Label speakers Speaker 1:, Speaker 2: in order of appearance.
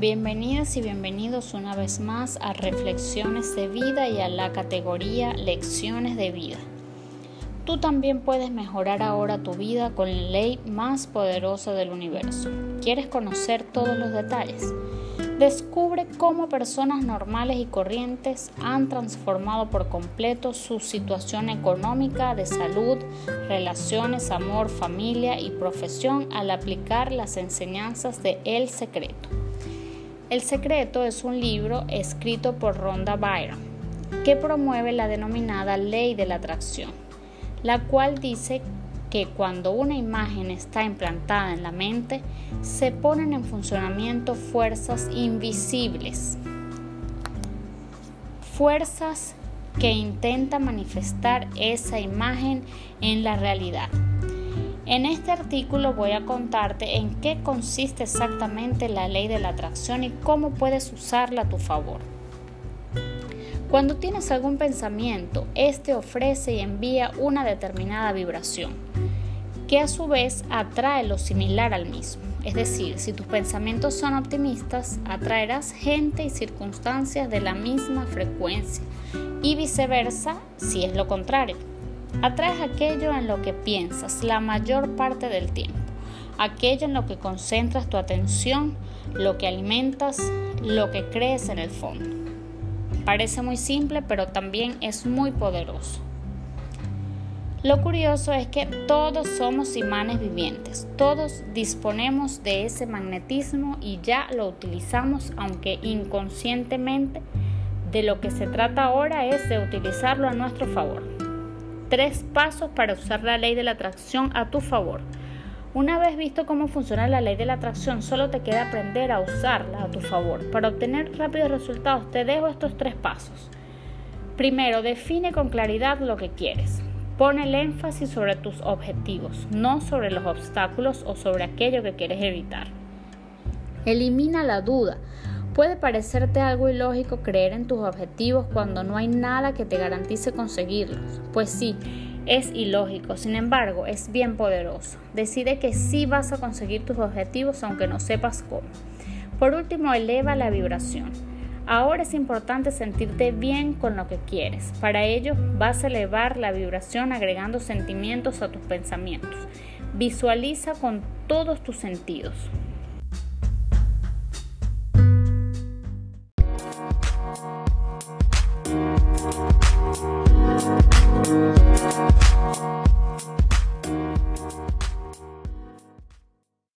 Speaker 1: Bienvenidas y bienvenidos una vez más a Reflexiones de Vida y a la categoría Lecciones de Vida. Tú también puedes mejorar ahora tu vida con la ley más poderosa del universo. ¿Quieres conocer todos los detalles? Descubre cómo personas normales y corrientes han transformado por completo su situación económica, de salud, relaciones, amor, familia y profesión al aplicar las enseñanzas de El Secreto. El Secreto es un libro escrito por Rhonda Byron que promueve la denominada ley de la atracción, la cual dice que cuando una imagen está implantada en la mente, se ponen en funcionamiento fuerzas invisibles, fuerzas que intentan manifestar esa imagen en la realidad. En este artículo voy a contarte en qué consiste exactamente la ley de la atracción y cómo puedes usarla a tu favor. Cuando tienes algún pensamiento, este ofrece y envía una determinada vibración, que a su vez atrae lo similar al mismo. Es decir, si tus pensamientos son optimistas, atraerás gente y circunstancias de la misma frecuencia y viceversa si es lo contrario. Atraes aquello en lo que piensas la mayor parte del tiempo, aquello en lo que concentras tu atención, lo que alimentas, lo que crees en el fondo. Parece muy simple, pero también es muy poderoso. Lo curioso es que todos somos imanes vivientes, todos disponemos de ese magnetismo y ya lo utilizamos, aunque inconscientemente. De lo que se trata ahora es de utilizarlo a nuestro favor. Tres pasos para usar la ley de la atracción a tu favor. Una vez visto cómo funciona la ley de la atracción, solo te queda aprender a usarla a tu favor. Para obtener rápidos resultados, te dejo estos tres pasos. Primero, define con claridad lo que quieres. Pone el énfasis sobre tus objetivos, no sobre los obstáculos o sobre aquello que quieres evitar. Elimina la duda. Puede parecerte algo ilógico creer en tus objetivos cuando no hay nada que te garantice conseguirlos. Pues sí, es ilógico, sin embargo, es bien poderoso. Decide que sí vas a conseguir tus objetivos aunque no sepas cómo. Por último, eleva la vibración. Ahora es importante sentirte bien con lo que quieres. Para ello, vas a elevar la vibración agregando sentimientos a tus pensamientos. Visualiza con todos tus sentidos.